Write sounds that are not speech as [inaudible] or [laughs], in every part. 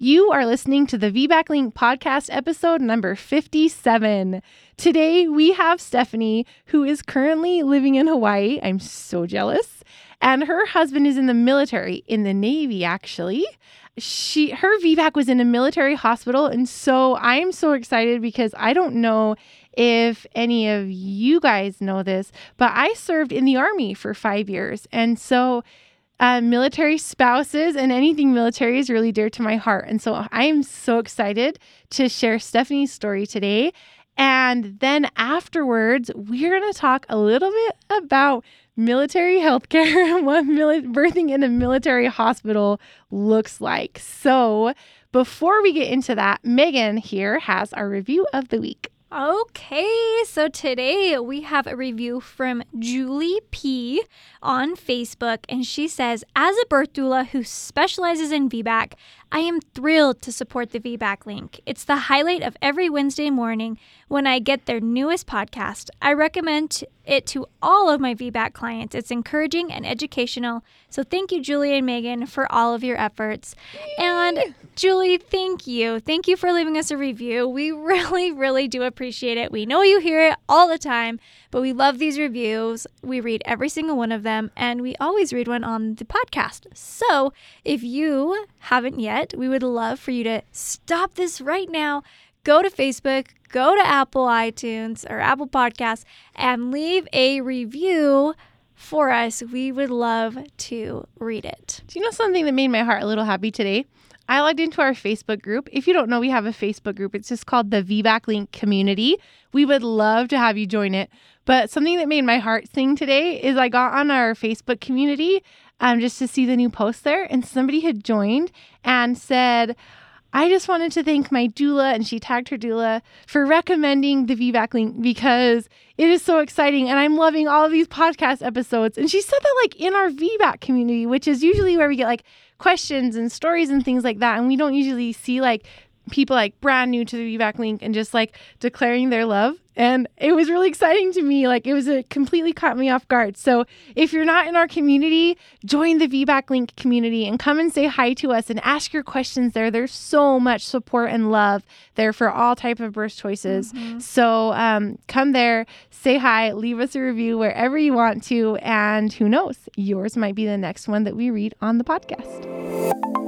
You are listening to the VBAC Link podcast episode number 57. Today we have Stephanie, who is currently living in Hawaii. I'm so jealous. And her husband is in the military, in the Navy, actually. She her VBAC was in a military hospital, and so I am so excited because I don't know if any of you guys know this, but I served in the army for five years. And so uh, military spouses and anything military is really dear to my heart. And so I am so excited to share Stephanie's story today. And then afterwards, we're going to talk a little bit about military healthcare [laughs] and what mili- birthing in a military hospital looks like. So before we get into that, Megan here has our review of the week. Okay, so today we have a review from Julie P on Facebook, and she says, As a birth doula who specializes in VBAC, I am thrilled to support the VBAC link. It's the highlight of every Wednesday morning when I get their newest podcast. I recommend it to all of my VBAC clients. It's encouraging and educational. So thank you, Julie and Megan, for all of your efforts. And Julie, thank you. Thank you for leaving us a review. We [laughs] really, really do appreciate it. We know you hear it all the time, but we love these reviews. We read every single one of them, and we always read one on the podcast. So if you haven't yet, we would love for you to stop this right now. Go to Facebook, go to Apple iTunes or Apple Podcasts, and leave a review for us. We would love to read it. Do you know something that made my heart a little happy today? I logged into our Facebook group. If you don't know, we have a Facebook group. It's just called the VBAC Link Community. We would love to have you join it. But something that made my heart sing today is I got on our Facebook community um, just to see the new post there. And somebody had joined and said, I just wanted to thank my doula, and she tagged her doula for recommending the VBAC link because it is so exciting. And I'm loving all of these podcast episodes. And she said that like in our VBAC community, which is usually where we get like questions and stories and things like that. And we don't usually see like people like brand new to the VBAC link and just like declaring their love. And it was really exciting to me. Like it was a completely caught me off guard. So if you're not in our community, join the VBAC link community and come and say hi to us and ask your questions there. There's so much support and love there for all type of birth choices. Mm-hmm. So um, come there, say hi, leave us a review wherever you want to, and who knows, yours might be the next one that we read on the podcast.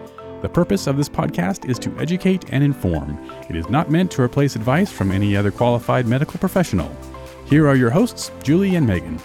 The purpose of this podcast is to educate and inform. It is not meant to replace advice from any other qualified medical professional. Here are your hosts, Julie and Megan.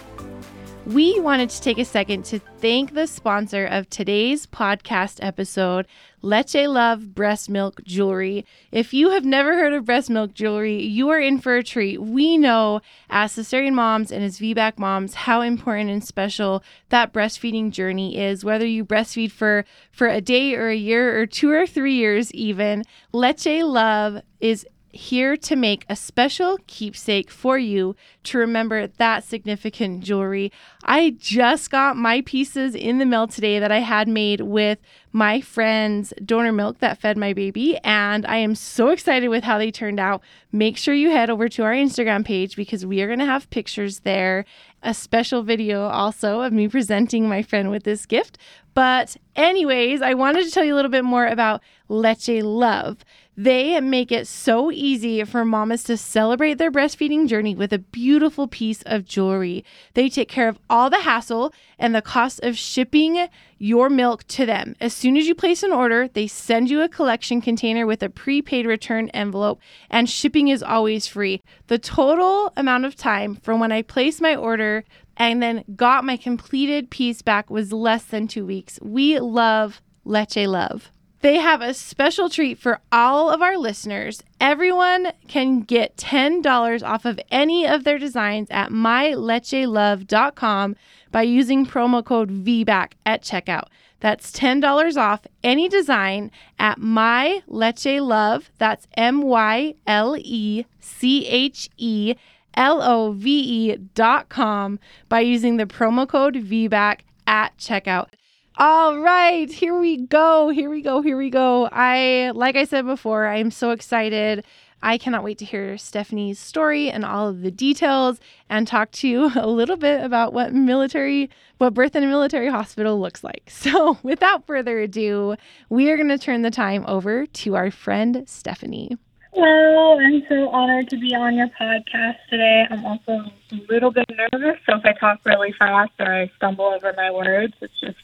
We wanted to take a second to thank the sponsor of today's podcast episode, Leche Love Breast Milk Jewelry. If you have never heard of breast milk jewelry, you are in for a treat. We know as cesarean moms and as VBAC moms how important and special that breastfeeding journey is. Whether you breastfeed for for a day or a year or two or three years even, Leche Love is here to make a special keepsake for you to remember that significant jewelry. I just got my pieces in the mail today that I had made with my friend's donor milk that fed my baby, and I am so excited with how they turned out. Make sure you head over to our Instagram page because we are going to have pictures there, a special video also of me presenting my friend with this gift. But, anyways, I wanted to tell you a little bit more about Leche Love. They make it so easy for mamas to celebrate their breastfeeding journey with a beautiful piece of jewelry. They take care of all the hassle and the cost of shipping your milk to them. As soon as you place an order, they send you a collection container with a prepaid return envelope, and shipping is always free. The total amount of time from when I placed my order and then got my completed piece back was less than two weeks. We love Leche Love. They have a special treat for all of our listeners. Everyone can get $10 off of any of their designs at mylechelove.com by using promo code VBAC at checkout. That's $10 off any design at My Leche Love. That's M Y L E C H E L O V E dot com by using the promo code VBAC at checkout. All right, here we go. Here we go. Here we go. I, like I said before, I'm so excited. I cannot wait to hear Stephanie's story and all of the details and talk to you [laughs] a little bit about what military, what birth in a military hospital looks like. [laughs] So, without further ado, we are going to turn the time over to our friend Stephanie. Hello, I'm so honored to be on your podcast today. I'm also a little bit nervous, so if I talk really fast or I stumble over my words, it's just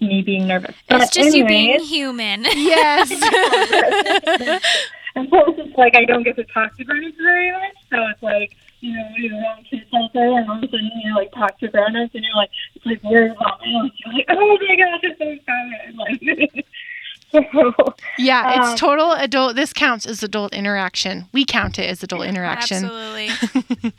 me being nervous. It's But just you being human. [laughs] Yes. [laughs] And plus, it's like I don't get to talk to grown-ups very much, so it's like, you know, you're around kids all day, and all of a sudden you like talk to grown-ups, and you're like, it's like, where's mom? You're like, oh my gosh, it's so excited. [laughs] Like, so, yeah, Um, it's total adult. This counts as adult interaction. We count it as adult interaction. Absolutely.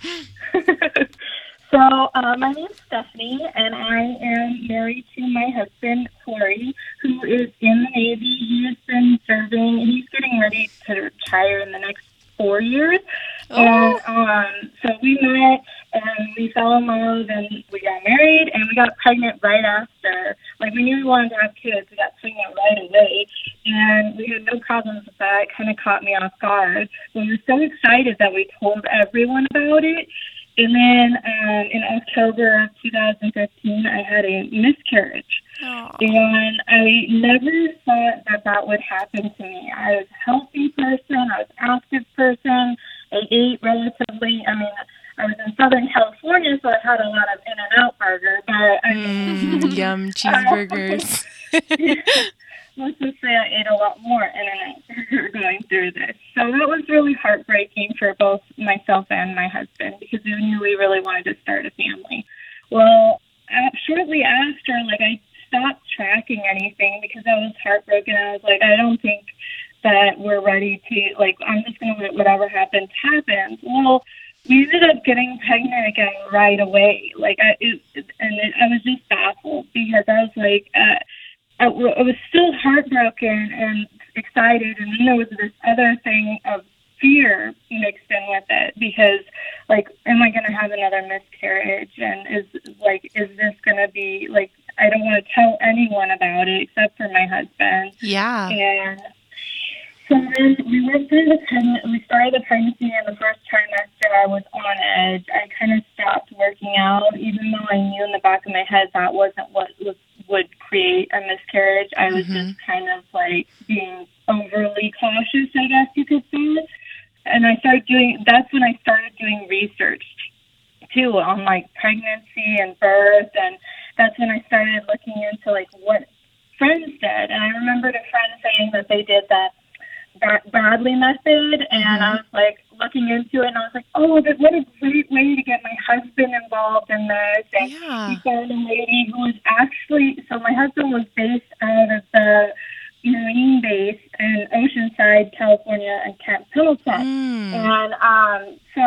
So uh, my name's Stephanie, and I am married to my husband Corey, who is in the Navy. He has been serving. He's getting ready to retire in the next four years. And um, so we met, and we fell in love, and we got married, and we got pregnant right after. Like we knew we wanted to have kids, we got pregnant right away, and we had no problems with that. It kind of caught me off guard. We were so excited that we told everyone about it. And then um, in October of 2015, I had a miscarriage. Aw. And I never thought that that would happen to me. I was a healthy person, I was an active person, I ate relatively, I mean, I was in Southern California, so I had a lot of In N Out burger, but I mean, Mm, yum [laughs] cheeseburgers. [laughs] just say I ate a lot more In N Out [laughs] burger going through this. So that was really heartbreaking for both myself and my husband because we knew we really wanted to start a family. Well, shortly after, like I stopped tracking anything because I was heartbroken. I was like, I don't think that we're ready to like. I'm just gonna let whatever happens happens. Well, we ended up getting pregnant again right away. Like I, it, and it, I was just baffled because I was like, uh, I, w- I was still heartbroken and excited, and then there was this other thing of fear mixed in with it because like am i going to have another miscarriage and is like is this going to be like i don't want to tell anyone about it except for my husband yeah. and so then we went through the pregnancy. We started the pregnancy, and the first trimester, I was on edge. I kind of stopped working out, even though I knew in the back of my head that wasn't what was, would create a miscarriage. I was Mhm. just kind of like being overly cautious, I guess you could say. And I started doing. That's when I started doing research too on like pregnancy and birth, and that's when I started looking into like what friends did. And I remembered a friend saying that they did that Bra- Bradley method, and I was like looking into it, and I was like, oh, but what a great way to get my husband involved in this. And Yeah. we found a lady who was actually so my husband was based out of the Marine base in Oceanside, California, and Camp Pendleton. Mm. And um, so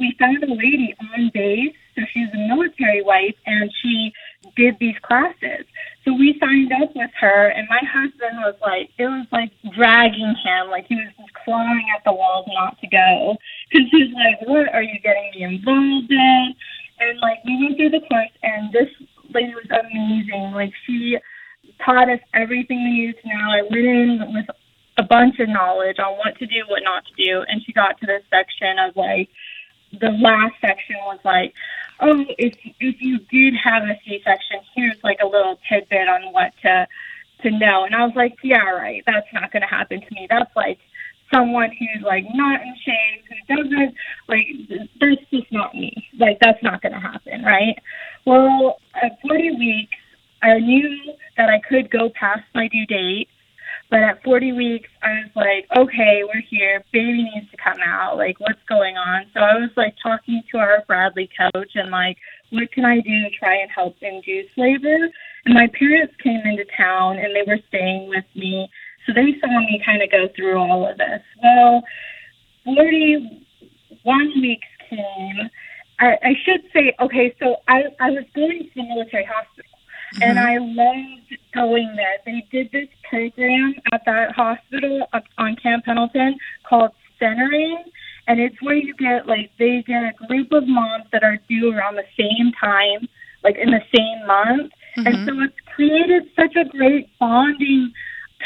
we found a lady on base. So she's a military wife, and she did these classes. So we signed up with her, and my husband was like, it was like dragging him, like he was just clawing at the walls not to go, because he's like, what are you getting me involved in? And like we went through the course, and this lady was amazing. Like she taught us everything we need to know. I went in with a bunch of knowledge on what to do, what not to do, and she got to this section of like the last section was like, oh, if if you did have a C-section, here's like a little tidbit on what to to know. And I was like, yeah, right, that's not going to happen to me. That's like someone who's like not in shape, who doesn't like. That's just not me. Like that's not going to happen, right? Well, at 40 weeks, I knew that I could go past my due date. But at 40 weeks, I was like, okay, we're here. Baby needs to come out. Like, what's going on? So I was like talking to our Bradley coach and like, what can I do to try and help induce labor? And my parents came into town and they were staying with me. So they saw me kind of go through all of this. Well, 41 weeks came. I, I should say, okay, so I, I was going to the military hospital and I loved going there. They did this program at that hospital up on Camp Pendleton called Centering, and it's where you get like they get a group of moms that are due around the same time, like in the same month, Mm-hmm. and so it's created such a great bonding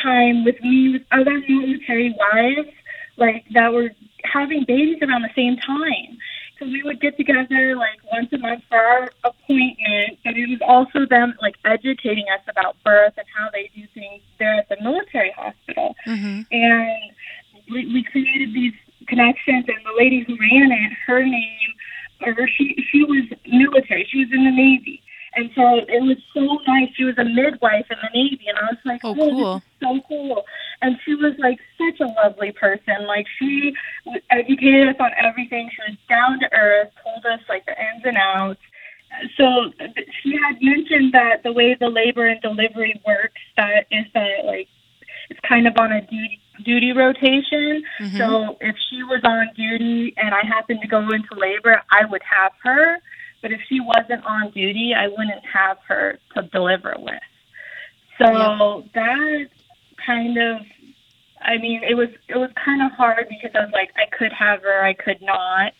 time with me with other military wives, like that were having babies around the same time. So we would get together like once a month for our appointment, but it was also them like educating us about birth and how they do things there at the military hospital. Mm-hmm. And we, we created these connections, and the lady who ran it, her name, or she she was military. She was in the Navy. And so it was so nice. She was a midwife in the Navy, and I was like, Oh, this cool. is so cool. And she was like such a lovely person. Like she educated us on everything. She was down to earth, told us like the ins and outs. So she had mentioned that the way the labor and delivery works, that is that like it's kind of on a duty duty rotation. Mm-hmm. So if she was on duty and I happened to go into labor, I would have her. But if she wasn't on duty, I wouldn't have her to deliver with. So that kind of, I mean, it was it was kind of hard because I was like, I could have her, I could not.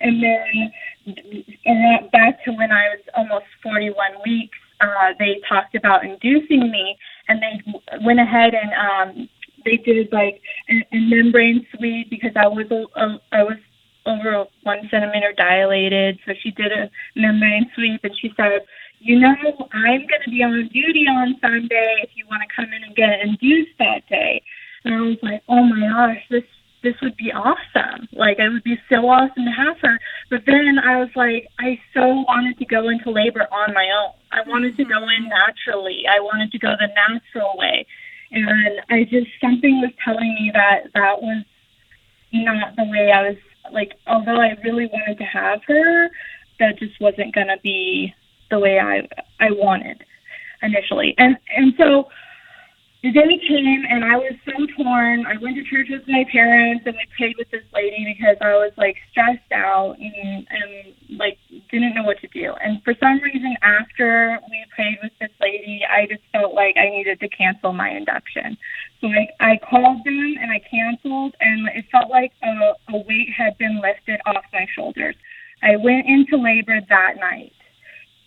And then, and that back to when I was almost 41 weeks, uh, they talked about inducing me, and they went ahead and um, they did like a, a membrane sweep because I was a, I was over one centimeter dilated. So she did a membrane sweep, and she said, "You know, I'm going to be on duty on Sunday. If you want to come in and get induced that day." And I was like, "Oh my gosh, this this would be awesome! Like it would be so awesome to have her." But then I was like, I so wanted to go into labor on my own. I wanted to go in mm-hmm. naturally. I wanted to go the natural way. And I just something was telling me that that was not the way I was like although I really wanted to have her, that just wasn't gonna be the way I I wanted initially. And and so the day came and I was so torn. I went to church with my parents and we prayed with this lady because I was like stressed out and, and like didn't know what to do. And for some reason after we prayed with this lady, I just felt like I needed to cancel my induction. So I, I called them and I canceled and it felt like a, a weight had been lifted off my shoulders. I went into labor that night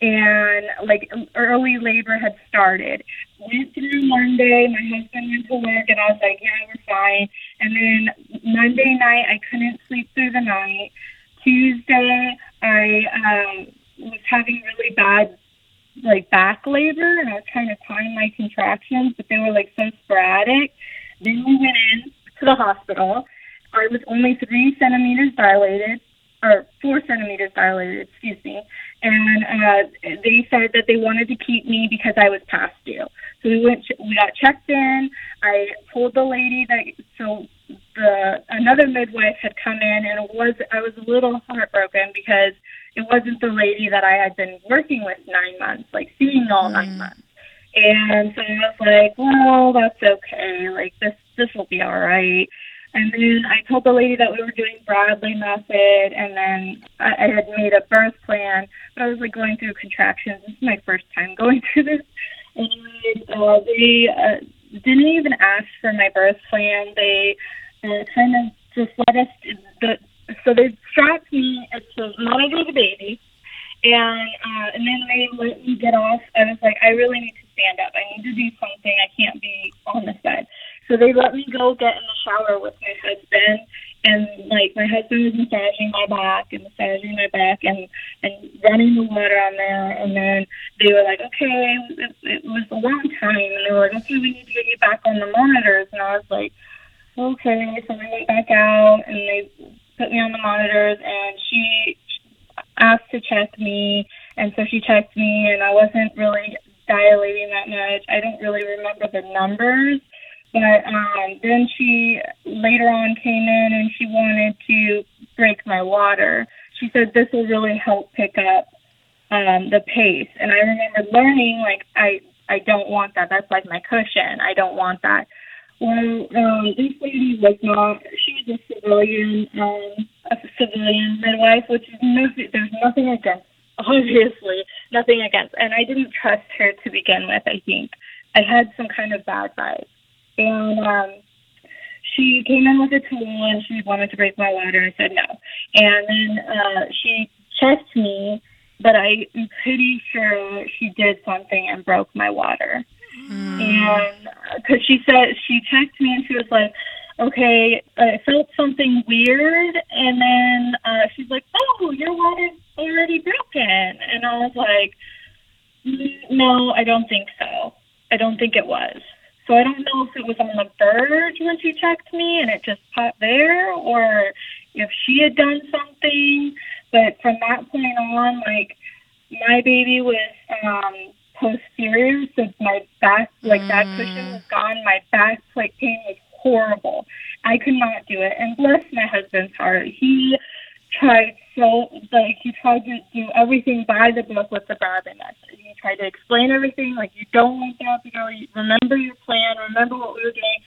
and like early labor had started. Went through Monday, my husband went to work, and I was like, yeah, we're fine. And then Monday night, I couldn't sleep through the night. Tuesday, I um, was having really bad like back labor, and I was trying to time my contractions, but they were like so sporadic. Then we went in to the hospital. I was only three centimeters dilated, or four centimeters dilated, excuse me. And uh, they said that they wanted to keep me because I was past due. So we went, we got checked in. I told the lady that so the another midwife had come in, and it was I was a little heartbroken because it wasn't the lady that I had been working with nine months, like seeing all nine months. And so I was like, well, that's okay. Like this, this will be all right. And then I told the lady that we were doing Bradley method, and then I, I had made a birth plan, but I was like going through contractions. This is my first time going [laughs] through this, and uh, they uh, didn't even ask for my birth plan. They uh, kind of just let us. The, so they strapped me to monitor the baby, and uh, and then they let me get off. I was like, I really need to stand up. I need to do something. I can't be on this bed. So they let me go get in the shower with my husband, and like my husband was massaging my back and massaging my back and and running the water on there. And then they were like, okay, it, it was a long time, and they were like, okay, we need to get you back on the monitors. And I was like, okay. So I went back out, and they put me on the monitors, and she asked to check me, and so she checked me, and I wasn't really dilating that much. I don't really remember the numbers, but um, then she later on came in and she wanted to break my water. She said this will really help pick up um, the pace, and I remember learning like I I don't want that. That's like my cushion. I don't want that. Well, um, this lady was not. She was a civilian, um, a civilian midwife, which is nothing. There's nothing against, obviously, nothing against. And I didn't trust her to begin with. I think I had some kind of bad vibes. And um, she came in with a tool and she wanted to break my water. I said no. And then uh, she checked me, but I'm pretty sure she did something and broke my water. Mm. And because uh, she said she checked me and she was like, okay, I felt something weird. And then uh, she's like, oh, your water's already broken. And I was like, no, I don't think so. I don't think it was. So I don't know if it was on the verge when she checked me and it just popped there or if she had done something. But from that point on, like my baby was um posterior, so my back like mm. that cushion was gone. My back like pain was horrible. I could not do it. And bless my husband's heart. He tried so like he tried to do everything by the book with the Garvin method. He tried to explain everything like you don't want that to go. Remember your plan. Remember what we were doing.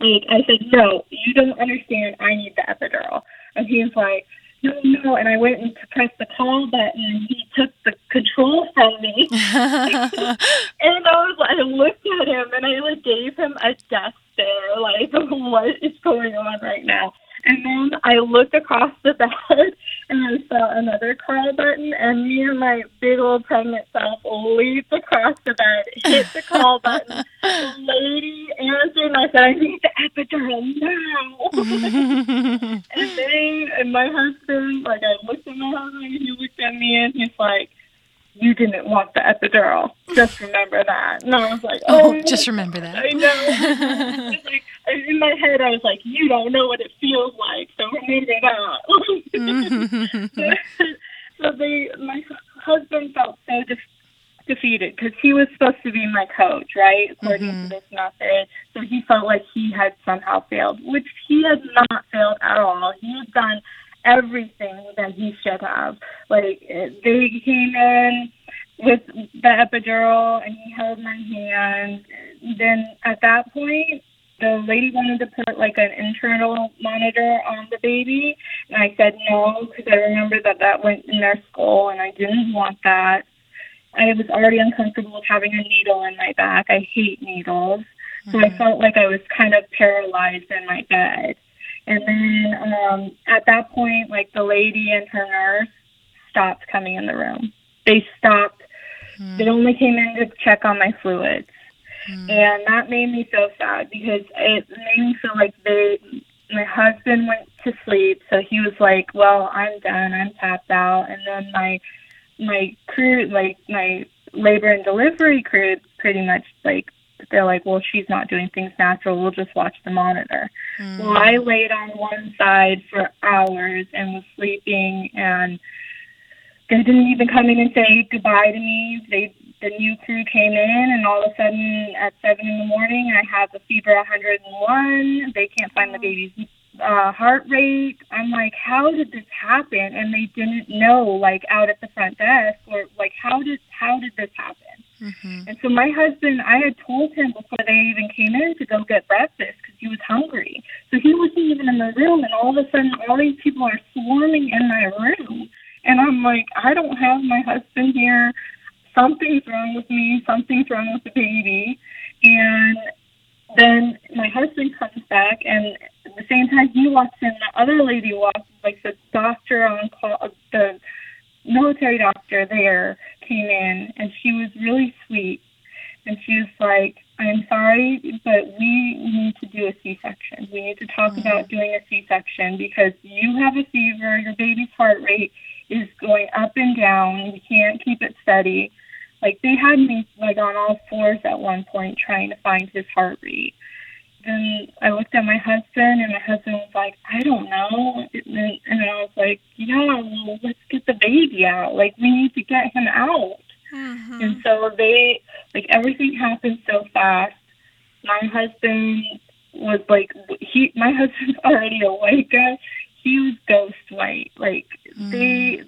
Like I said, no, you don't understand. I need the epidural. And he was like, no, no. And I went and to press the call button, and he took the control from me. [laughs] [laughs] and I was, like I looked at him, and I like gave him a death stare, like [laughs] what is going on right now. And then I looked across the bed [laughs] and I saw another call button, and me and my big old pregnant self leaped across the bed, hit the call button. the [laughs] lady answered, and I said, I need the epidural now. [laughs] and then and my husband, like, I looked at my husband, and he looked at me, and he's like, you didn't want the epidural. Just remember that. And I was like, oh, oh just remember that. I know. like, in my head, I was like, you don't know what it feels like, so remember that. [laughs] so they, my husband felt so de- defeated because he was supposed to be my coach, right, according mm-hmm. to this method. So he felt like he had somehow failed, which he had not failed at all. He had done everything that he should have. Like they came in with the epidural and he held my hand. Then at that point, the lady wanted to put like an internal monitor on the baby, and I said no because I remember that that went in their skull, and I didn't want that. I was already uncomfortable with having a needle in my back. I hate needles, so mm-hmm. I felt like I was kind of paralyzed in my bed. And then um, at that point, like the lady and her nurse stopped coming in the room. They stopped. Mm. They only came in to check on my fluids. Mm. And that made me so sad because it made me feel like they, my husband went to sleep. So he was like, well, I'm done. I'm tapped out. And then my, my crew, like my labor and delivery crew pretty much like they're like, well, she's not doing things natural. We'll just watch the monitor. Mm. Well, I laid on one side for hours and was sleeping, and they didn't even come in and say goodbye to me. They the new crew came in, and all of a sudden at seven in the morning, I have a fever 101. They can't find the mm. baby's uh, heart rate. I'm like, how did this happen? And they didn't know, like out at the front desk, or like, how did how did this happen? Mm-hmm. And so my husband, I had told him before they even came in to go get breakfast because he was hungry. So he wasn't even in the room, and all of a sudden, all these people are swarming in my room. And I'm like, I don't have my husband here. Something's wrong with me. Something's wrong with the baby. And then my husband comes back, and at the same time he walks in, the other lady walks, like the doctor on call, the military doctor there came in and she was really sweet and she was like i'm sorry but we need to do a c-section we need to talk mm-hmm. about doing a c-section because you have a fever your baby's heart rate is going up and down we can't keep it steady like they had me like on all fours at one point trying to find his heart rate then I looked at my husband, and my husband was like, I don't know. And, and I was like, yeah, well, let's get the baby out. Like, we need to get him out. Mm-hmm. And so they, like, everything happened so fast. My husband was like, he, my [laughs] husband's already a white guy. He was ghost white. Like, mm-hmm. they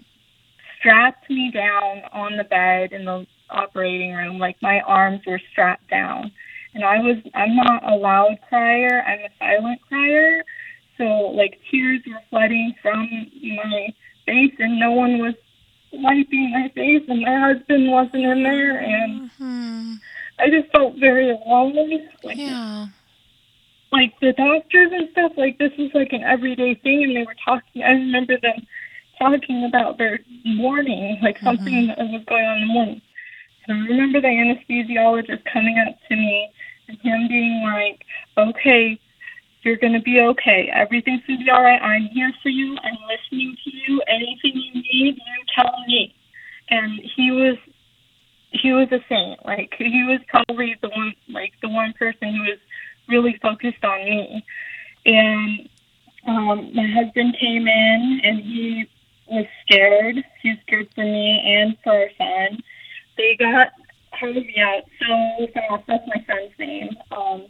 strapped me down on the bed in the operating room. Like, my arms were strapped down and I was I'm not a loud crier, I'm a silent crier. So like tears were flooding from my face and no one was wiping my face and my husband wasn't in there and mm-hmm. I just felt very alone. Like, Yeah. Like the doctors and stuff, like this was like an everyday thing, and they were talking. I remember them talking about their morning, like mm-hmm. something that was going on in the morning. And I remember the anesthesiologist coming up to me and him being like, "Okay, you're gonna be okay. Everything's gonna be all right. I'm here for you. I'm listening to you. Anything you need, you tell me." And he was he was a saint. Like he was probably the one like the one person who was really focused on me. And um, my husband came in and he was scared. He was scared for me and for our son. They got Harvey out so fast. That's my son's name. Um,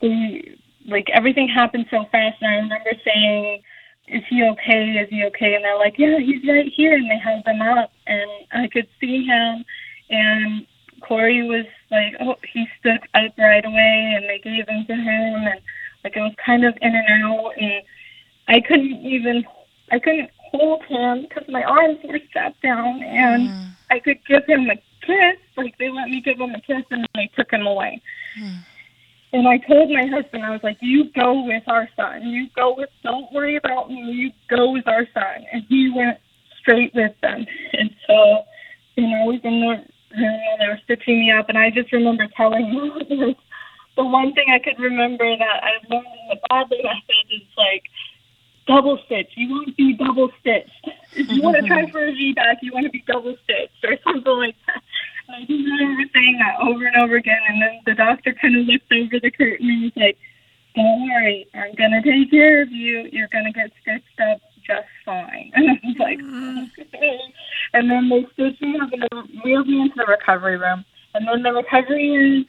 they like everything happened so fast, and I remember saying, "Is he okay? Is he okay?" And they're like, "Yeah, he's right here." And they held him up, and I could see him. And Corey was like, "Oh, he stood up right away," and they gave him to him, and like it was kind of in and out, and I couldn't even, I couldn't hold him because my arms were strapped down, and Mm. I could give him a kiss. Like they let me give him a kiss, and then they took him away. And I told my husband, I was like, "You go with our son. You go with. Don't worry about me. You go with our son." And he went straight with them. And so, you know, I was in the room and they were stitching me up, and I just remember telling [laughs] him the one thing I could remember that I learned in the Bradley method is like double stitch. You want to be double stitched. If you want to try for a VBAC, you want to be double stitched or something like that. And I just remember saying that over and over again. And then the doctor kind of looked over the curtain and was like, "Don't worry, I'm gonna take care of you. You're gonna get stitched up just fine." [laughs] And I was like, "Okay." And then they stitched me up and wheeled me into the recovery room. And then the recovery room,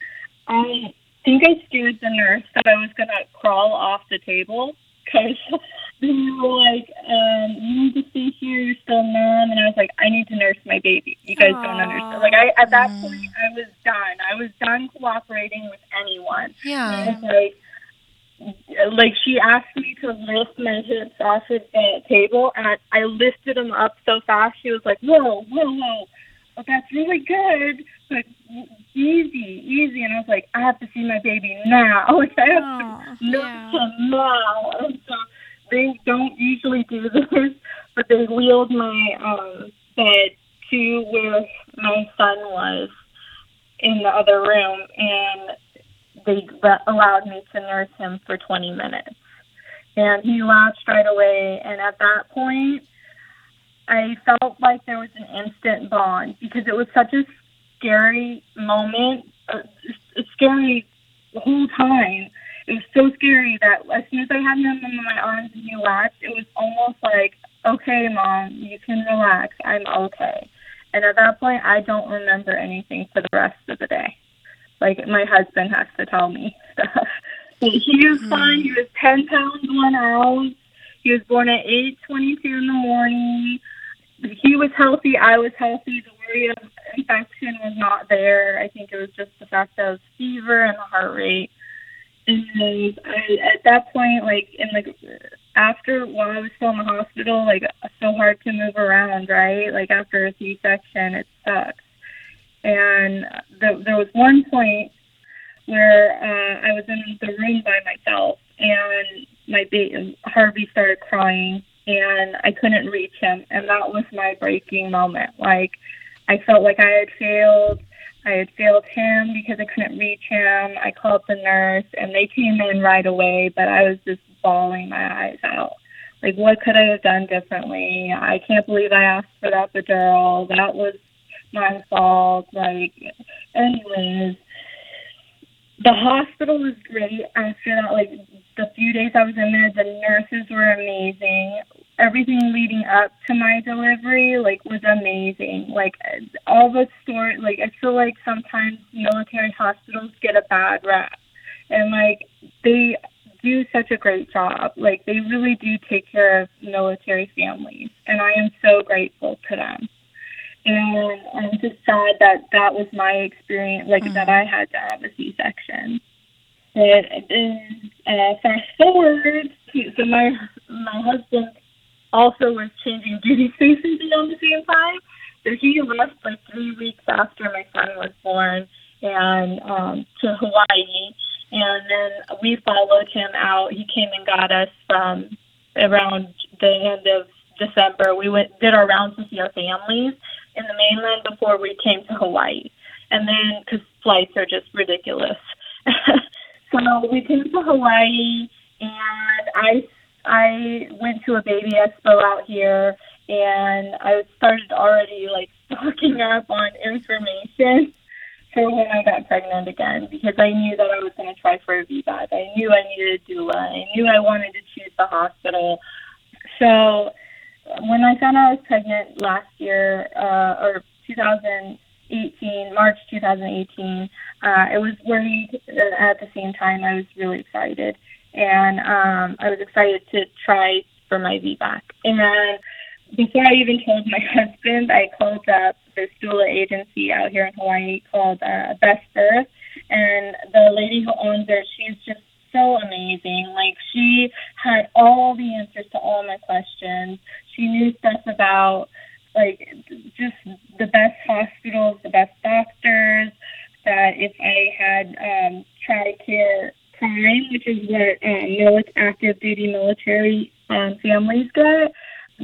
I think I scared the nurse that I was gonna crawl off the table because [laughs] they were like, um, "You need to stay here. You're still mom." And I was like, "I need to nurse my baby. You guys don't understand." Like I, at that point, I was done. I was done cooperating with anyone. Yeah. And like, like she asked me to lift my hips off of the table, and I, I lifted them up so fast. She was like, "Whoa, whoa, whoa! Well, that's really good, but easy, easy." And I was like, "I have to see my baby now. [laughs] Like, I have to nurse yeah. him now." And so they don't usually do [laughs] this, but they wheeled my um, bed to where my son was in the other room, and they allowed me to nurse him for 20 minutes. And he latched right away. And at that point, I felt like there was an instant bond because it was such a scary moment, uh, a scary whole time. It was so scary that as soon as I had him in my arms and he latched, it was almost like, okay, mom, you can relax. I'm okay. And at that point, I don't remember anything for the rest of the day. Like my husband has to tell me [laughs] stuff. But he was hmm. fine. He was ten pounds one ounce. He was born at eight twenty two in the morning. He was healthy. I was healthy. The worry of infection was not there. I think it was just the fact that was fever and the heart rate. And I, at that point, like in like after while I was still in the hospital, like so hard to move around, right? Like after a C-section, it sucks. And the, there was one point where uh, I was in the room by myself, and my ba- Harvey started crying, and I couldn't reach him, and that was my breaking moment. Like I felt like I had failed. I had failed him because I couldn't reach him. I called the nurse, and they came in right away, but I was just bawling my eyes out. Like, what could I have done differently? I can't believe I asked for that epidural. That was my fault. Like, anyways, the hospital was great after that. Like, the few days I was in there, the nurses were amazing. Everything leading up to my delivery, like, was amazing. Like, all the story, like, I feel like sometimes military hospitals get a bad rap. And, like, they do such a great job. Like, they really do take care of military families. And I am so grateful to them and I'm just sad that that was my experience, like that I had to have a C-section. But then uh, fast forward, so my my husband also was changing duty [laughs] stations around the same time. So he left like three weeks after my son was born, and and um, to Hawaii. And then we followed him out. He came and got us from around the end of December. We went did our rounds to see our families in the mainland before we came to Hawaii. And then because flights are just ridiculous. [laughs] so we came to Hawaii, and I I went to a baby expo out here, and I started already like stocking up on information for when I got pregnant again because I knew that I was going to try for a VBAC. I knew I needed a doula. I knew I wanted to choose the hospital. So when I found out I was pregnant last year, uh, or 2018, March 2018, uh, I was worried uh, at the same time. I was really excited. And um, I was excited to try for my VBAC. And then before I even told my [laughs] husband, I called up this doula agency out here in Hawaii called uh, Best Birth, and the lady who owns it, she's just so amazing. Like she had all the answers to all my questions. She knew stuff about like just the best hospitals, the best doctors. That if I had um, TRICARE Prime, which is what um, active duty military um, families get,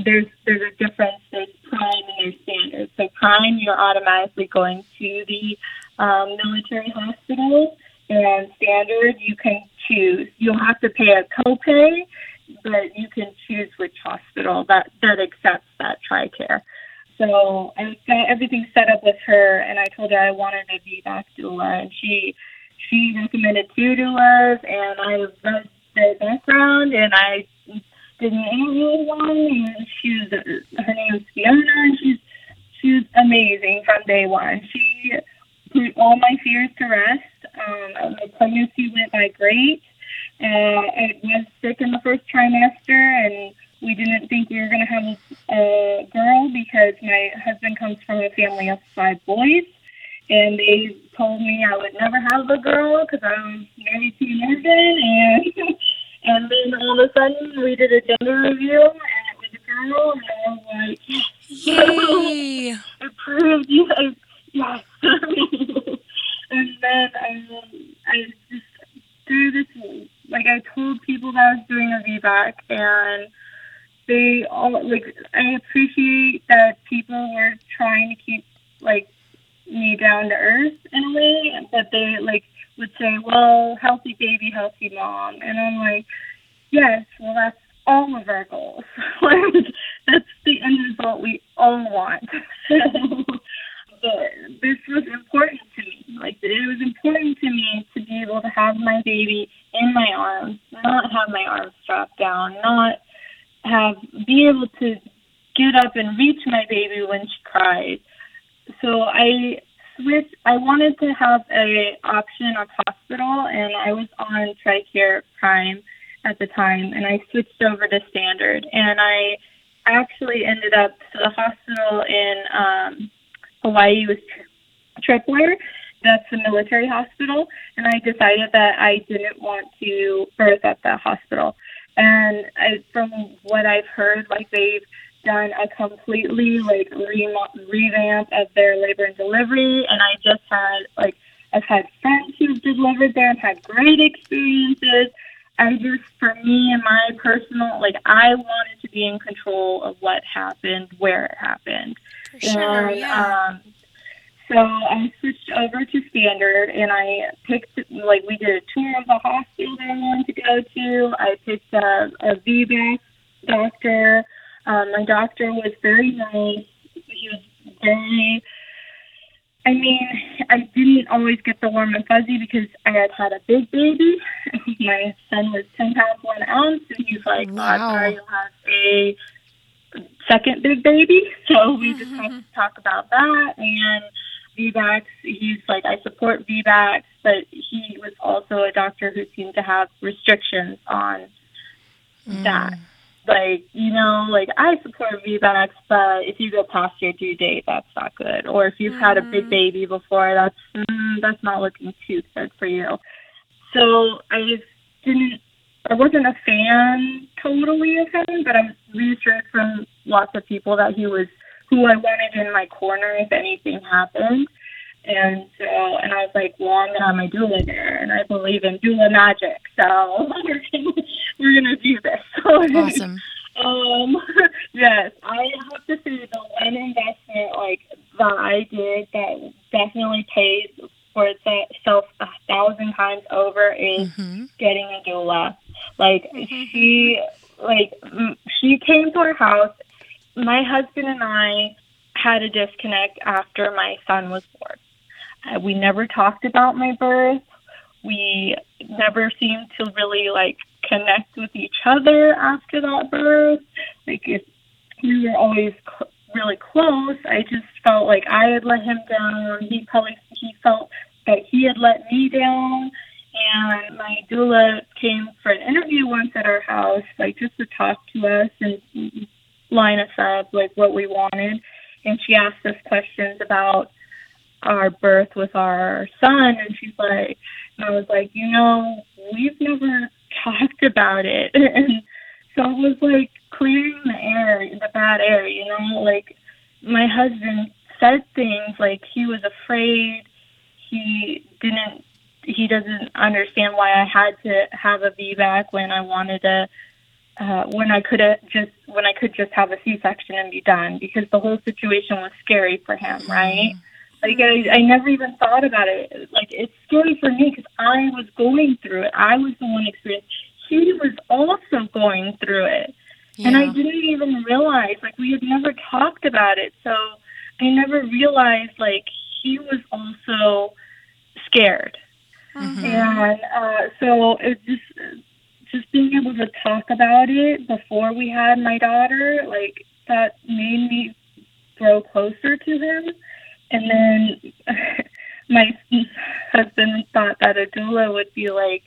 there's there's a difference. There's prime and there's standard. So prime, you're automatically going to the um, military hospital, and standard, you can choose. You'll have to pay a copay, but you can choose which hospital that that accepts that TRICARE. So I got everything set up with her, and I told her I wanted a VBAC doula, and she she recommended two doulas, and I read their background, and I didn't interview one, and she was her name is Fiona, and she's she was amazing from day one. She put all my fears to rest. Um, my pregnancy went by great. Uh, I was sick in the first trimester, and we didn't think we were going to have a girl because my husband comes from a family of five boys. And they told me I would never have a girl because I was married to an. And [laughs] And then all of a sudden, we did a gender review, and it was a girl, and I was like, Yay! VBAC, and they all like I appreciate that people were trying to keep like me down to earth in a way, but they like would say, well, healthy baby, healthy mom. And I'm like, yes, well, that's all of our goals. that's the end result we all want. but this was important to me. Like, it was important to me to be able to have my baby in my arms, not have my arms strapped down, not have, be able to get up and reach my baby when she cried. So I switched. I wanted to have a option of hospital, and I was on TRICARE Prime at the time, and I switched over to Standard, and I actually ended up so the hospital in um, Hawaii was Tripler. That's the military hospital, and I decided that I didn't want to birth at that hospital. And I, from what I've heard, like they've done a completely like re- revamp of their labor and delivery, and I just had like I've had friends who've delivered there and had great experiences. I just, for me and my personal, like I wanted to be in control of what happened, where it happened, For sure, and yeah. um, so I switched over to standard, and I picked like we did a tour of the hospital that I wanted to go to. I picked a, a VBAC doctor um, my doctor was very nice. He was very. I mean, I didn't always get the warm and fuzzy because I had had a big baby. my son was 10 pounds, 1 ounce, and he's like, oh, Wow. God, sorry, you'll have a second big baby. [laughs] So we just mm-hmm, had to mm-hmm. talk about that. And VBACs, he's like, I support VBACs, but he was also a doctor who seemed to have restrictions on that mm. Like you know like i support vbacs but if you go past your due date that's not good. Or if you've had a big baby before that's mm, that's not looking too good for you. So i just didn't i wasn't a fan totally of him but i was reassured from lots of people that he was who i wanted in my corner if anything happened And so, and I was like, well, I'm gonna have my doula there, and I believe in doula magic, so [laughs] we're gonna, we're gonna do this. [laughs] Awesome. Um, [laughs] yes, I have to say the one investment like that I did that definitely pays for itself a thousand times over is Mhm. getting a doula. Like she, like she came to our house. My husband and I had a disconnect after my son was born. We never talked about my birth. We never seemed to really like connect with each other after that birth. Like if we were always cl- really close, I just felt like I had let him down. He probably he felt that he had let me down. And my doula came for an interview once at our house, like just to talk to us and line us up, like what we wanted. And she asked us questions about our birth with our son, and she's like, and I was like, you know, we've never talked about it, [laughs] and so it was like clearing the air, the bad air, you know, like my husband said things like he was afraid, he didn't, he doesn't understand why I had to have a VBAC when I wanted to uh, when I could just when I could just have a C-section and be done because the whole situation was scary for him, right? Like I, I never even thought about it. Like it's scary for me because I was going through it. I was the one experiencing. He was also going through it, and I didn't even realize. Like we had never talked about it, so I never realized like he was also scared. Mhm. And uh, so it just just being able to talk about it before we had my daughter, like that made me grow closer to him. And then [laughs] my husband thought that a doula would be like,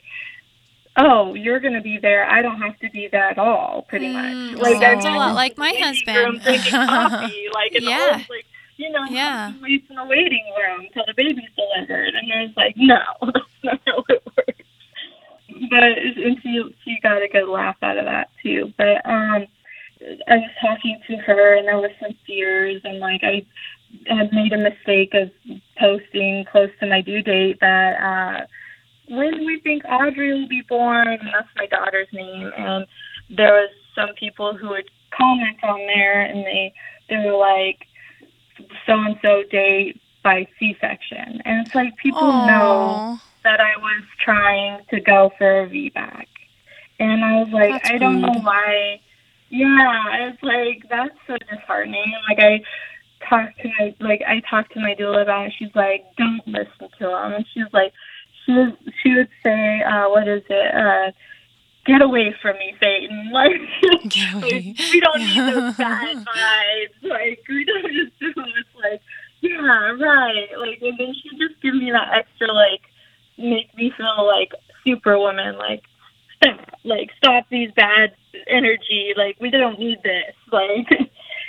"Oh, you're going to be there. I don't have to be there at all." Pretty much. Mm, like sounds I'm a lot like my husband. coffee, [laughs] like in Yeah. old, like you know, Yeah. waits in the waiting room till the baby's delivered, and I was like, "No, [laughs] that's not how it works." But and she she got a good laugh out of that too. But um, I was talking to her, and there was some fears, and like I had made a mistake of posting close to my due date that uh, when we think Audrey will be born, and that's my daughter's name, and there was some people who would comment on there, and they they were like, so and so date by C-section, and it's like people know that I was trying to go for a VBAC. And I was like, That's I don't know why. Yeah, it's like that's so disheartening. Like I talked to my like I talked to my doula about it. She's like, don't listen to him. And she's like, she was she would say, uh, what is it? Uh, get away from me, Satan. [laughs] Like, like, we don't need those [laughs] bad vibes. Like we don't just do this. Like yeah, right. Like, and then she just give me that extra, like, make me feel like superwoman. Like, stop, like, stop these bad energy. Like, we don't need this. [laughs] Like,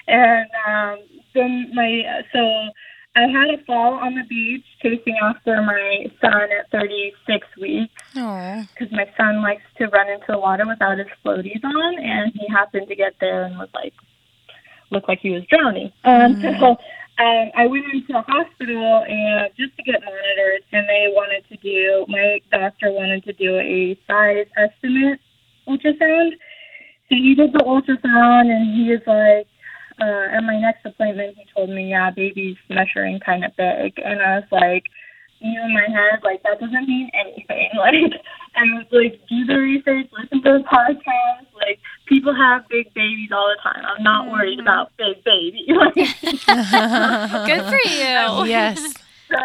and um, then my so I had a fall on the beach chasing after my son at 36 weeks because my son likes to run into the water without his floaties on, and he happened to get there and was like, looked like he was drowning. Um, so um, I went into the hospital and just to get monitored, and they wanted to do. My doctor wanted to do a size estimate ultrasound. So he did the ultrasound, and he was like, uh, at my next appointment, he told me, yeah, baby's measuring kind of big. And I was like, you know, in my head, like, that doesn't mean anything. [laughs] Like, I was like, do the research, listen to the podcast. Like, people have big babies all the time. I'm not worried about big baby. [laughs] Like, Good for [laughs] you. yes. so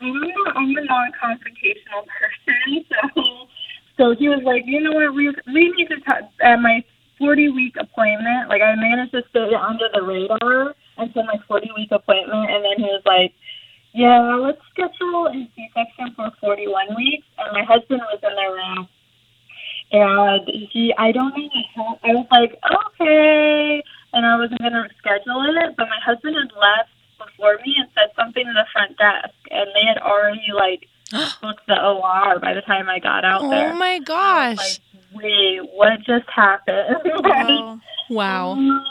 I'm a, I'm a non-confrontational person. So, so he was like, you know what, we we need to talk at my 40 week appointment. Like I managed to stay under the radar until my 40 week appointment, and then he was like, yeah, let's schedule a C-section for 41 weeks. And my husband was in the room. And he, I don't know I was like, okay. And I wasn't going to schedule it, but my husband had left before me and said something to the front desk. And they had already, like, [gasps] booked the OR by the time I got out oh there. Oh my gosh. Wait, what just happened? [laughs] Oh. Wow. Um,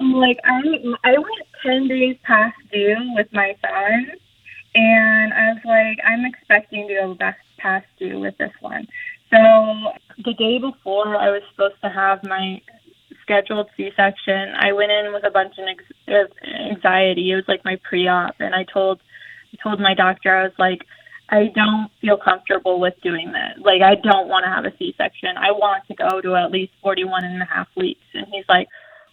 I'm like, I I went 10 days past due with my son. And I was like, I'm expecting to go back past due with this one. So the day before I was supposed to have my scheduled C-section, I went in with a bunch of ex- anxiety. It was like my pre-op, and I told I told my doctor I was like, I don't feel comfortable with doing this. Like I don't want to have a C-section. I want to go to at least 41 and a half weeks. And he's like,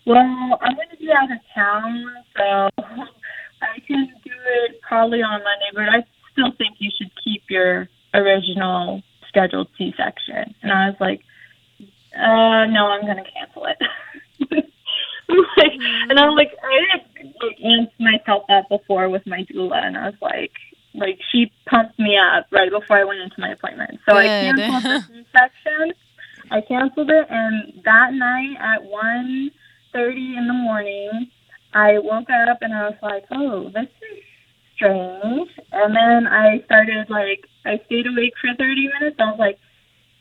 Well, I'm going to be out of town, so [laughs] I can do it probably on Monday, but I still think you should keep your original scheduled C-section. And I was like, uh, no, I'm going to cancel it. [laughs] like, and I'm like, I had like amped myself up before with my doula, and I was like, like she pumped me up right before I went into my appointment. So I Good. canceled the [laughs] C-section. I canceled it, and that night at one thirty in the morning, I woke up and I was like, oh, this is strange. And then I started like, I stayed awake for 30 minutes. I was like,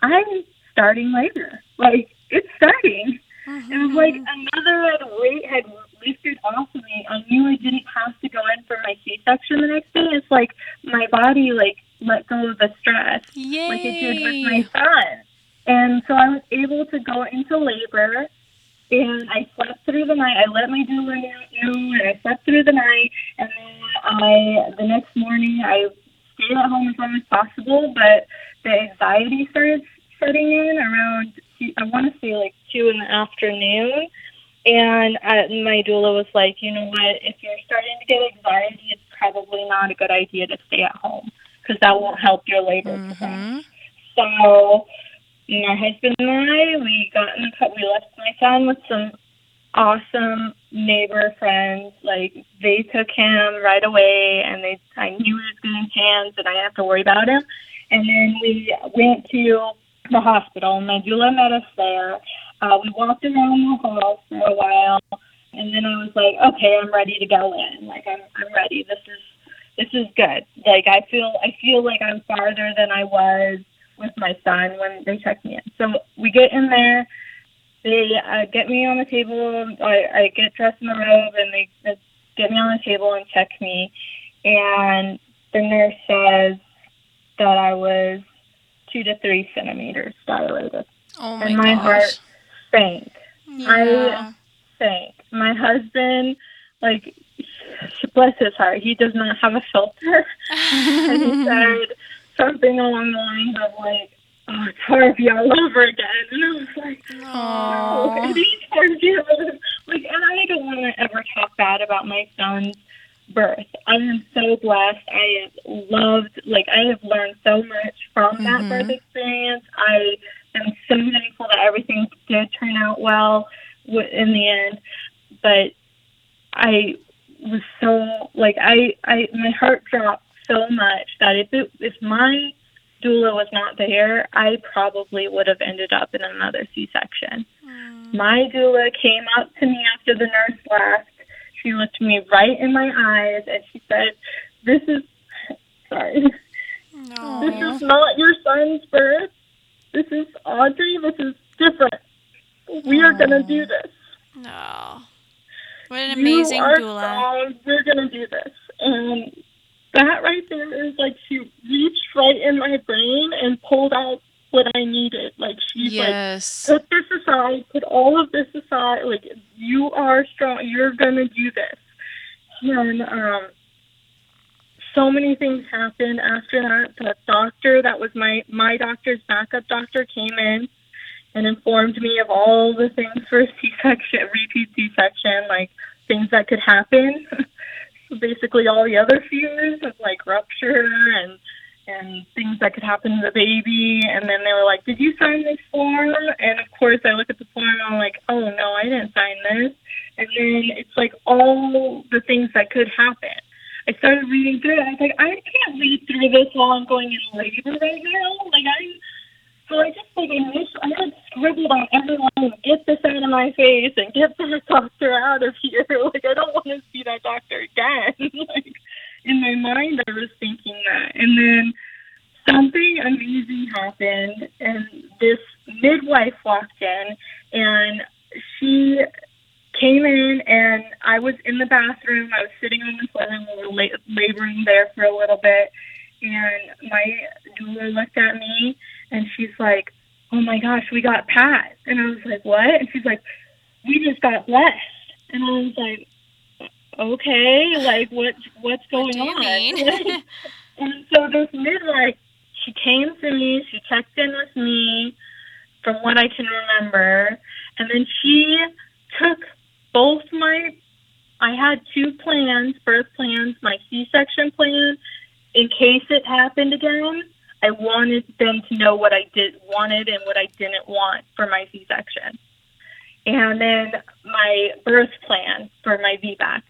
I'm starting later. Like, it's starting. It was like mm-hmm. another weight had lifted off of me. I knew I didn't have to go in for my C-section the next day. It's like my body like let go of the stress Yay! like it did with my son. And so I was able to go into labor and I slept through the night. I let my doula know and I slept through the night and then I the next morning I stayed at home as long as possible, but the anxiety started setting in around I want to say like two in the afternoon. And uh, my doula was like, you know what? If you're starting to get anxiety, it's probably not a good idea to stay at home because that won't help your labor. Mm-hmm. So my husband and I, we got in the. We left my son with some awesome neighbor friends. Like they took him right away, and they I knew he was in hands, and I didn't have to worry about him. And then we went to the hospital, and my doula met us there. Uh, we walked around the hall for a while, and then I was like, okay, I'm ready to go in. Like I'm I'm ready. This is this is good. Like I feel I feel like I'm farther than I was with my son when they checked me in. So we get in there. They uh, get me on the table. I, I get dressed in the robe, and they uh, get me on the table and check me. And the nurse says that I was two to three centimeters dilated. Oh my, and my gosh. heart sank. Yeah. Sank. My husband, like, bless his heart, he does not have a filter. [laughs] and he [laughs] said something along the lines of like, "Oh, it's Harvey all over again," and I was like, "Oh, Aw. it is Harvey." Like, and I don't want to ever talk bad about my son's birth. I am so blessed. I have loved, like, I have learned so much from that Mhm. birth experience. I am so thankful that everything did turn out well in the end, but I was so like I I my heart dropped so much that if it if my doula was not there, I probably would have ended up in another C-section. Mm. My doula came up to me after the nurse left. She looked me right in my eyes and she said, "This is sorry. No. This is not your son's birth. This is Audrey. This is different. We are gonna do this." No. What an amazing you are doula. strong. We're gonna do this, and that right there is like she reached right in my brain and pulled out what I needed. Like she's like, Yes. put this aside, put all of this aside. Like you are strong. You're gonna do this. And um, so many things happened after that. The doctor that was my my doctor's backup doctor came in and informed me of all the things for C-section, repeat C-section, like things that could happen. [laughs] so basically, all the other fears of like rupture and and things that could happen to the baby. And then they were like, "Did you sign this form?" And of course, I look at the form and I'm like, "Oh no, I didn't sign this." And then it's like all the things that could happen. I started reading through it. I was like, I can't read through this while I'm going in labor right now. Like I so I just like initially, I had scribbled on everyone, get this out of my face and get that [laughs] doctor out of here. [laughs] Like I don't want to see that doctor again. [laughs] like in my mind, I was thinking that, and then something amazing happened, and this midwife walked in, and she came in, and I was in the bathroom. I was sitting on the toilet. We were la- laboring there for a little bit, and my doula looked at me, and she's like, "Oh my gosh, we got Pat," and I was like, "What?" And she's like, "We just got blessed," and I was like, "Okay, like what? What's going What on?" [laughs] and so this midwife, she came to me. She checked in with me, from what I can remember, and then she took both my I had two plans, birth plans, my C-section plan in case it happened again. I wanted them to know what I did wanted and what I didn't want for my C-section. And then my birth plan for my VBAC.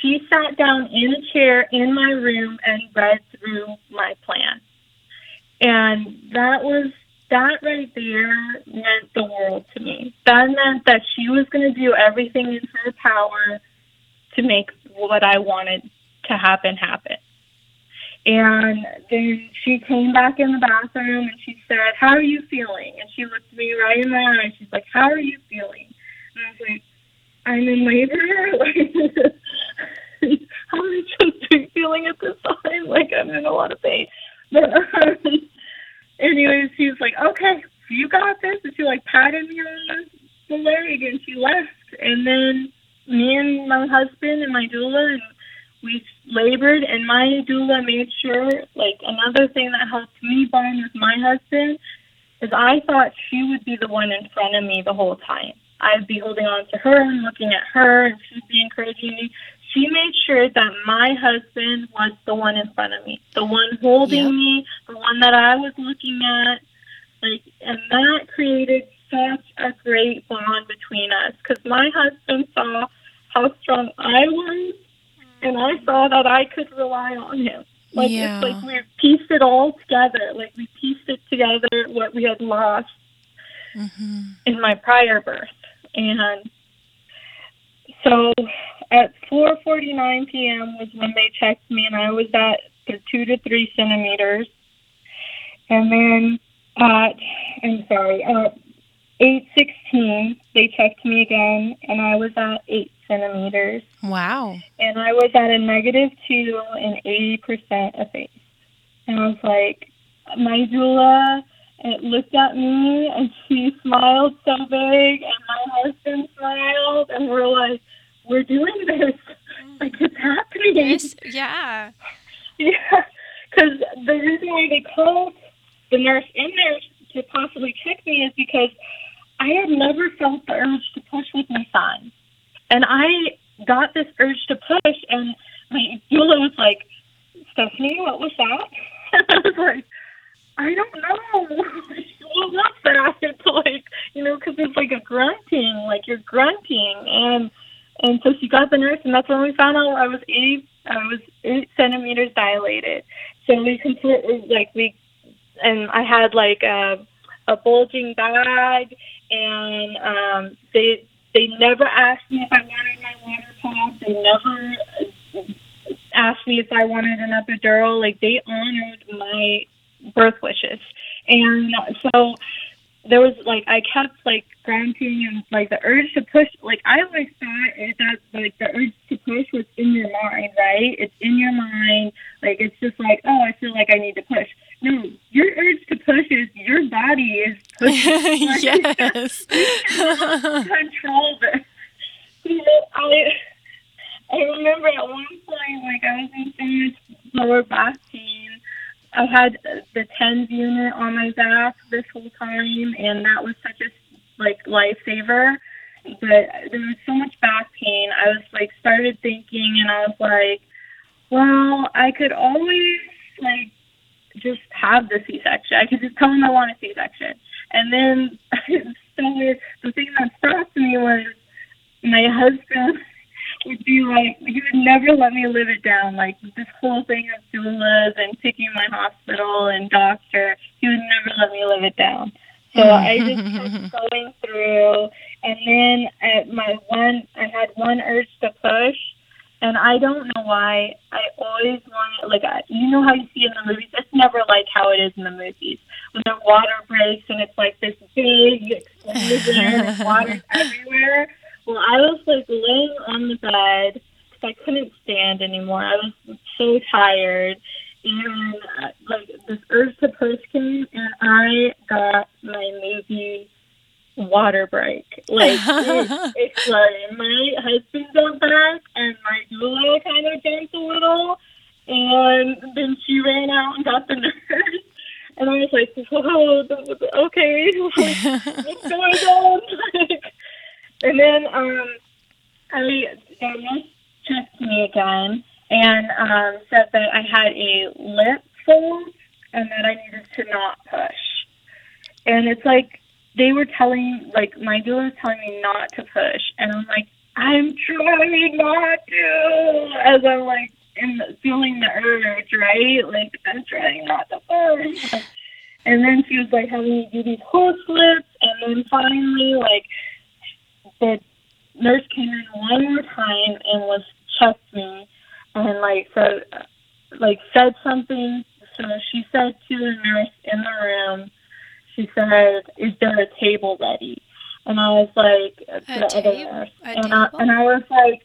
She sat down in a chair in my room and read through my plan. And that was that right there meant the world to me. That meant that she was going to do everything in her power to make what I wanted to happen happen. And then she came back in the bathroom and she said, How are you feeling? And she looked at me right in the eye. And she's like, How are you feeling? And I was like, I'm in labor. [laughs] [laughs] How am I supposed to be feeling at this time? Like, I'm in a lot of pain. But, um, anyways, she was like, Okay, you got this. And she like patted me on the leg and she left. And then me and my husband and my doula and we labored and my doula made sure like another thing that helped me bond with my husband is I thought she would be the one in front of me the whole time. I'd be holding on to her and looking at her and she'd be encouraging me. She made sure that my husband was the one in front of me, the one holding Yep. me, the one that I was looking at. And that created such a great bond between us because my husband saw how strong I was, and I saw that I could rely on him. Like Yeah. it's like we pieced it all together. Like we pieced it together what we had lost hmm in my prior birth, and so at 4:49 p.m. was when they checked me, and I was at the two to three centimeters, and then at I'm sorry, at 8:16 they checked me again, and I was at eight centimeters, Wow. and I was at a negative two and 80 percent effaced, and I was like, my doula. It looked at me and she smiled so big, and my husband smiled, and we're like, "We're doing this! [laughs] Like it's happening!" Yes, yeah. [laughs] Yeah, because the reason why they called the nurse in there to possibly check me is because I had never felt the urge to push with my son, and I got this urge to push, and my doula was like, "Stephanie, what was that?" And [laughs] I was like. I don't know. [laughs] what was that? It's like, you know, because it's like a grunting, like you're grunting, and and so she got the nurse, and that's when we found out I was eight, I was eight centimeters dilated. So we completely like we, and I had like a a bulging bag, and um, they they never asked me if I wanted my water pump. They never asked me if I wanted an epidural. Like they honored my birth wishes. And so there was like I kept like grunting and like the urge to push like I always thought that like the urge to push was in your mind, right? It's in your mind. Like it's just like, oh I feel like I need to push. No, your urge to push is your body is pushing. [laughs] yes. [laughs] control this. You know, I I remember at one point, like I was in so much lower back pain. I had the TENS unit on my back this whole time, and that was such a like lifesaver. But there was so much back pain. I was like started thinking, and I was like, well, I could always like just have the C-section. I could just tell them I want a C-section. And then [laughs] so weird. The thing that stopped me was my husband would be like, he would never let me live it down. Like this whole thing of doulas and picking my hospital and doctor, he would never let me live it down. So I just [laughs] kept going through, and then at my one, I had one urge to push, and I don't know why. I always wanted, like, I, you know how you see in the movies. It's never like how it is in the movies when the water breaks and it's like this big explosion and [laughs] water's everywhere. Well, I was like laying on the bed because I couldn't stand anymore. I was so tired, and uh, like this urge to push came, and I got my movie water break. Like it, [laughs] it's like my husband got back, and my doula kind of jumped a little, and then she ran out and got the [laughs] nurse. And I was like, "Whoa, okay, [laughs] what's going on?" and then um, I the nurse checked me again and um, said that I had a lip fold and that I needed to not push. And it's like they were telling, like my doula was telling me not to push, and I'm like, I'm trying not to, as I'm like in feeling the urge, right? Like I'm trying not to push. And then she was like having me do these horse flips, and then finally, like the nurse came in one more time and was checked me, and like so, like said something. So she said to the nurse in the room, she said, "Is there a table ready?" And I was like, A table? And I, and I was like.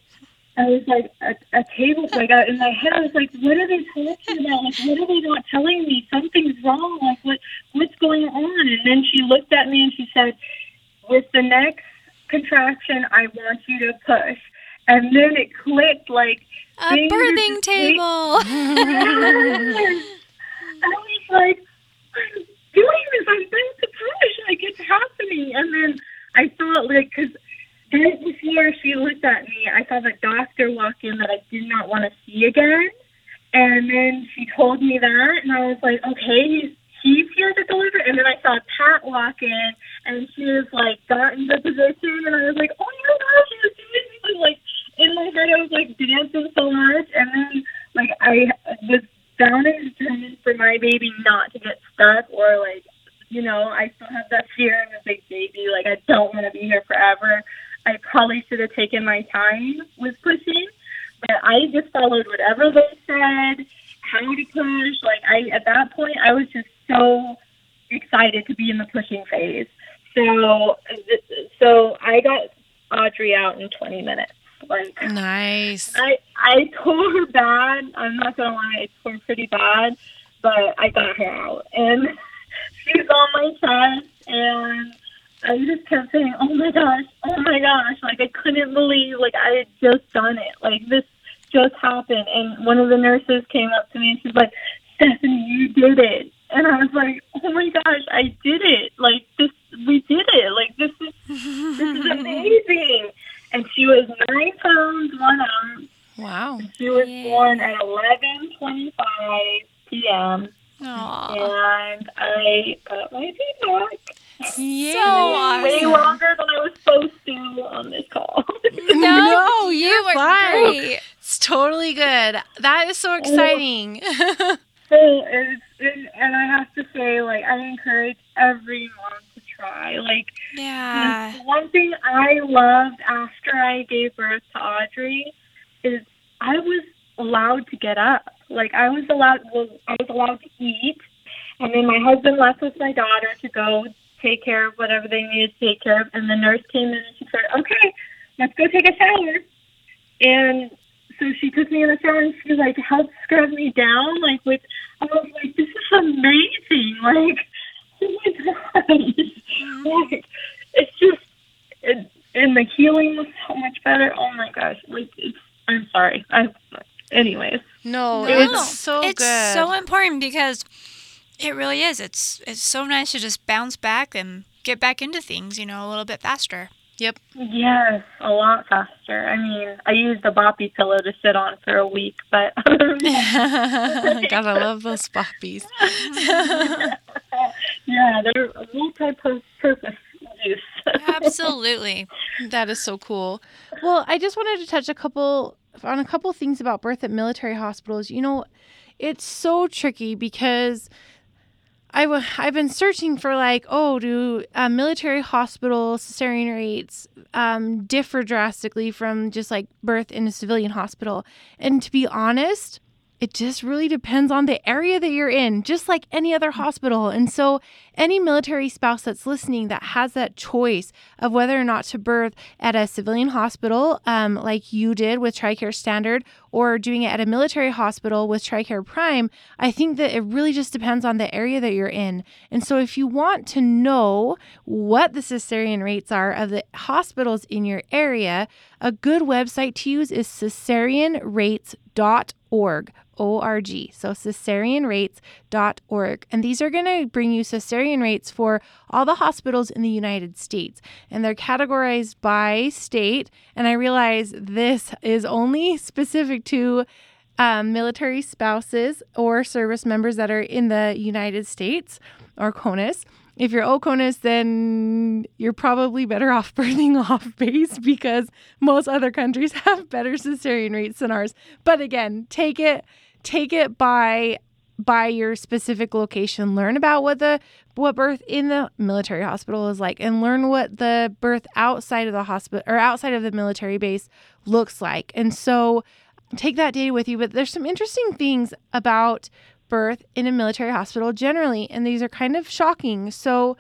I was like a, a table. Like I, in my head, I was like, "What are they talking about? Like, what are they not telling me? Something's wrong. Like, what what's going on?" And then she looked at me and she said, "With the next contraction, I want you to push." And then it clicked like A birthing table. [laughs] I was like, I'm doing. I'm to push. Like, it's happening. And then I saw, like, because right before she looked at me, I saw the doctor walk in that I did not want to see again. And then she told me that, and I was like, okay, he's, he's here to deliver. And then I saw Pat walk in, and she was like, got into position, and I was like, oh my gosh, you're doing this. Like, in my head, I was like dancing so much, and then like I was down and determined for my baby not to get stuck or like, you know, I still have that fear of a big baby. Like I don't want to be here forever. I probably should have taken my time with pushing, but I just followed whatever they said, how to push. Like I, at that point, I was just so excited to be in the pushing phase. So, so I got Audrey out in 20 minutes. Like Nice. I I tore her bad. I'm not gonna lie, I tore pretty bad, but I got her out, and [laughs] she was on my chest, and I just kept saying, "Oh my gosh, oh my gosh!" Like I couldn't believe, like I had just done it. Like this just happened, and one of the nurses came up to me and she's like, "Stephanie, you did it." And I was like, "Oh my gosh, I did it! Like this, we did it! Like this is this is [laughs] amazing!" And she was nine pounds one ounce. Wow. She was Yeah. born at 11:25 p.m. Aw. and I got my baby back Yay. So awesome. way longer than I was supposed to on this call. [laughs] No, you you're were fine. great. It's totally good. That is so exciting. [laughs] so it's and, and I have to say, like, I encourage every mom to try. Like, Yeah. one thing I loved after I gave birth to Audrey is I was allowed to get up. Like I was allowed, well, I was allowed to eat, and then my husband left with my daughter to go take care of whatever they needed to take care of. And the nurse came in and she said, "Okay, let's go take a shower." And so she took me in the shower and she like helped scrub me down, like with. I was like, "This is amazing!" [laughs] Like, oh my like it's just it, and the healing was so much better. Oh my gosh! Like it's. I'm sorry. I. Anyways, no, No, it's so it's good. so important because it really is. It's it's so nice to just bounce back and get back into things, you know, a little bit faster. yep. yes, a lot faster. I mean, I used a boppy pillow to sit on for a week, but [laughs] [laughs] Gotta love those Boppies. [laughs] yeah, they're multi-purpose use. Absolutely. That is so cool. Well, I just wanted to touch a couple on a couple things about birth at military hospitals. You know, it's so tricky because I w- I've been searching for like, oh, do uh, military hospital cesarean rates um, differ drastically from just like birth in a civilian hospital? And to be honest, it just really depends on the area that you're in, just like any other hospital. And so, any military spouse that's listening that has that choice of whether or not to birth at a civilian hospital, um, like you did with TRICARE Standard, or doing it at a military hospital with TRICARE Prime, I think that it really just depends on the area that you're in. And so, if you want to know what the cesarean rates are of the hospitals in your area, a good website to use is cesareanrates.org. O-R-G. So cesareanrates.org. And these are going to bring you cesarean rates for all the hospitals in the United States. And they're categorized by state. And I realize this is only specific to um, military spouses or service members that are in the United States or CONUS. If you're OCONUS, then you're probably better [laughs] off birthing off base because most other countries [laughs] have better cesarean rates than ours. But again, take it take it by by your specific location learn about what the what birth in the military hospital is like and learn what the birth outside of the hospital or outside of the military base looks like. And so take that data with you but there's some interesting things about birth in a military hospital generally and these are kind of shocking. So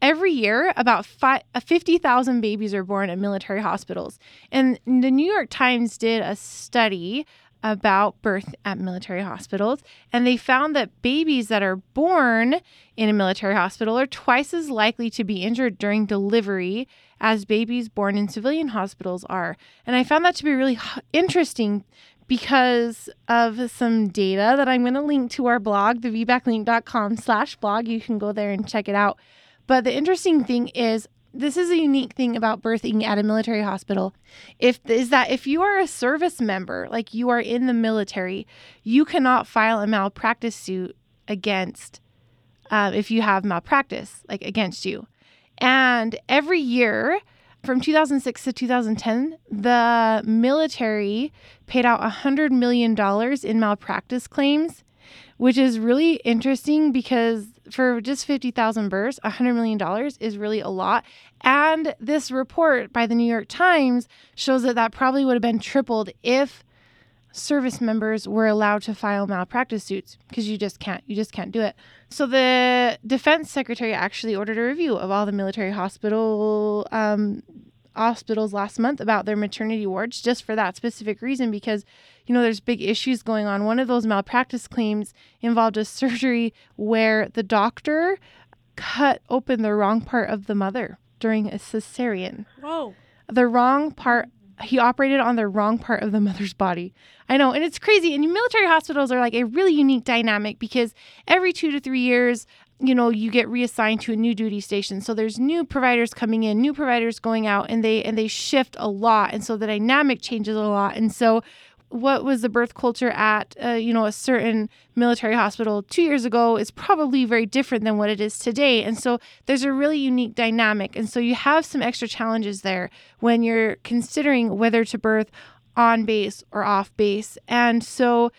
every year about uh, 50,000 babies are born at military hospitals. And the New York Times did a study about birth at military hospitals, and they found that babies that are born in a military hospital are twice as likely to be injured during delivery as babies born in civilian hospitals are. And I found that to be really interesting because of some data that I'm going to link to our blog, thevbaclink.com slash blog. You can go there and check it out. But the interesting thing is this is a unique thing about birthing at a military hospital. If is that if you are a service member like you are in the military you cannot file a malpractice suit against uh, if you have malpractice like against you. And every year from 2006 to 2010 the military paid out $100 million in malpractice claims which is really interesting because for just 50,000 births, $100 million is really a lot. And this report by the New York Times shows that that probably would have been tripled if service members were allowed to file malpractice suits because you just can't you just can't do it. So the defense secretary actually ordered a review of all the military hospital um, hospitals last month about their maternity wards just for that specific reason because you know, there's big issues going on. One of those malpractice claims involved a [laughs] surgery where the doctor cut open the wrong part of the mother during a cesarean. Whoa. The wrong part he operated on the wrong part of the mother's body. I know, and it's crazy. And military hospitals are like a really unique dynamic because every two to three years, you know, you get reassigned to a new duty station. So there's new providers coming in, new providers going out, and they and they shift a lot, and so the dynamic changes a lot. And so what was the birth culture at uh, you know a certain military hospital two years ago is probably very different than what it is today. And so there's a really unique dynamic. And so you have some extra challenges there when you're considering whether to birth on base or off base. And so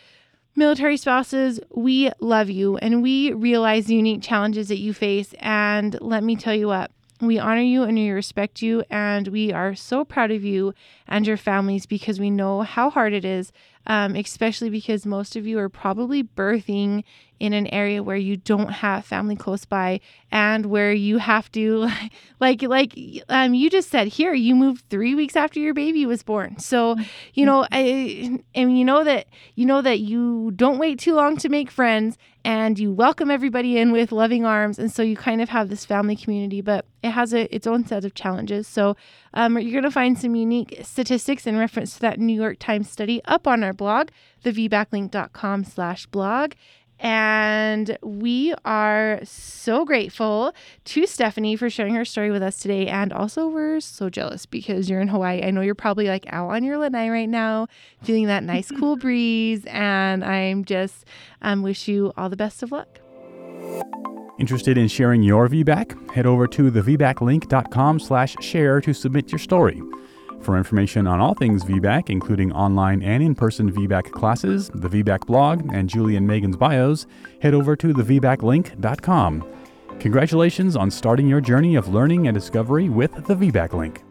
military spouses we love you and we realize the unique challenges that you face. And let me tell you what we honor you and we respect you, and we are so proud of you and your families because we know how hard it is, um, especially because most of you are probably birthing in an area where you don't have family close by and where you have to [laughs] like like um you just said here you moved 3 weeks after your baby was born. So, you know, I and you know that you know that you don't wait too long to make friends and you welcome everybody in with loving arms and so you kind of have this family community but it has a, its own set of challenges so um, you're going to find some unique statistics in reference to that new york times study up on our blog thevbaclink.com slash blog and we are so grateful to Stephanie for sharing her story with us today. And also, we're so jealous because you're in Hawaii. I know you're probably like out on your lanai right now, feeling that nice, [laughs] cool breeze. And I'm just um, wish you all the best of luck. Interested in sharing your VBAC? Head over to thevbaclink.com slash share to submit your story. For information on all things VBAC, including online and in person VBAC classes, the VBAC blog, and Julie and Megan's bios, head over to thevbaclink.com. Congratulations on starting your journey of learning and discovery with the VBAC Link.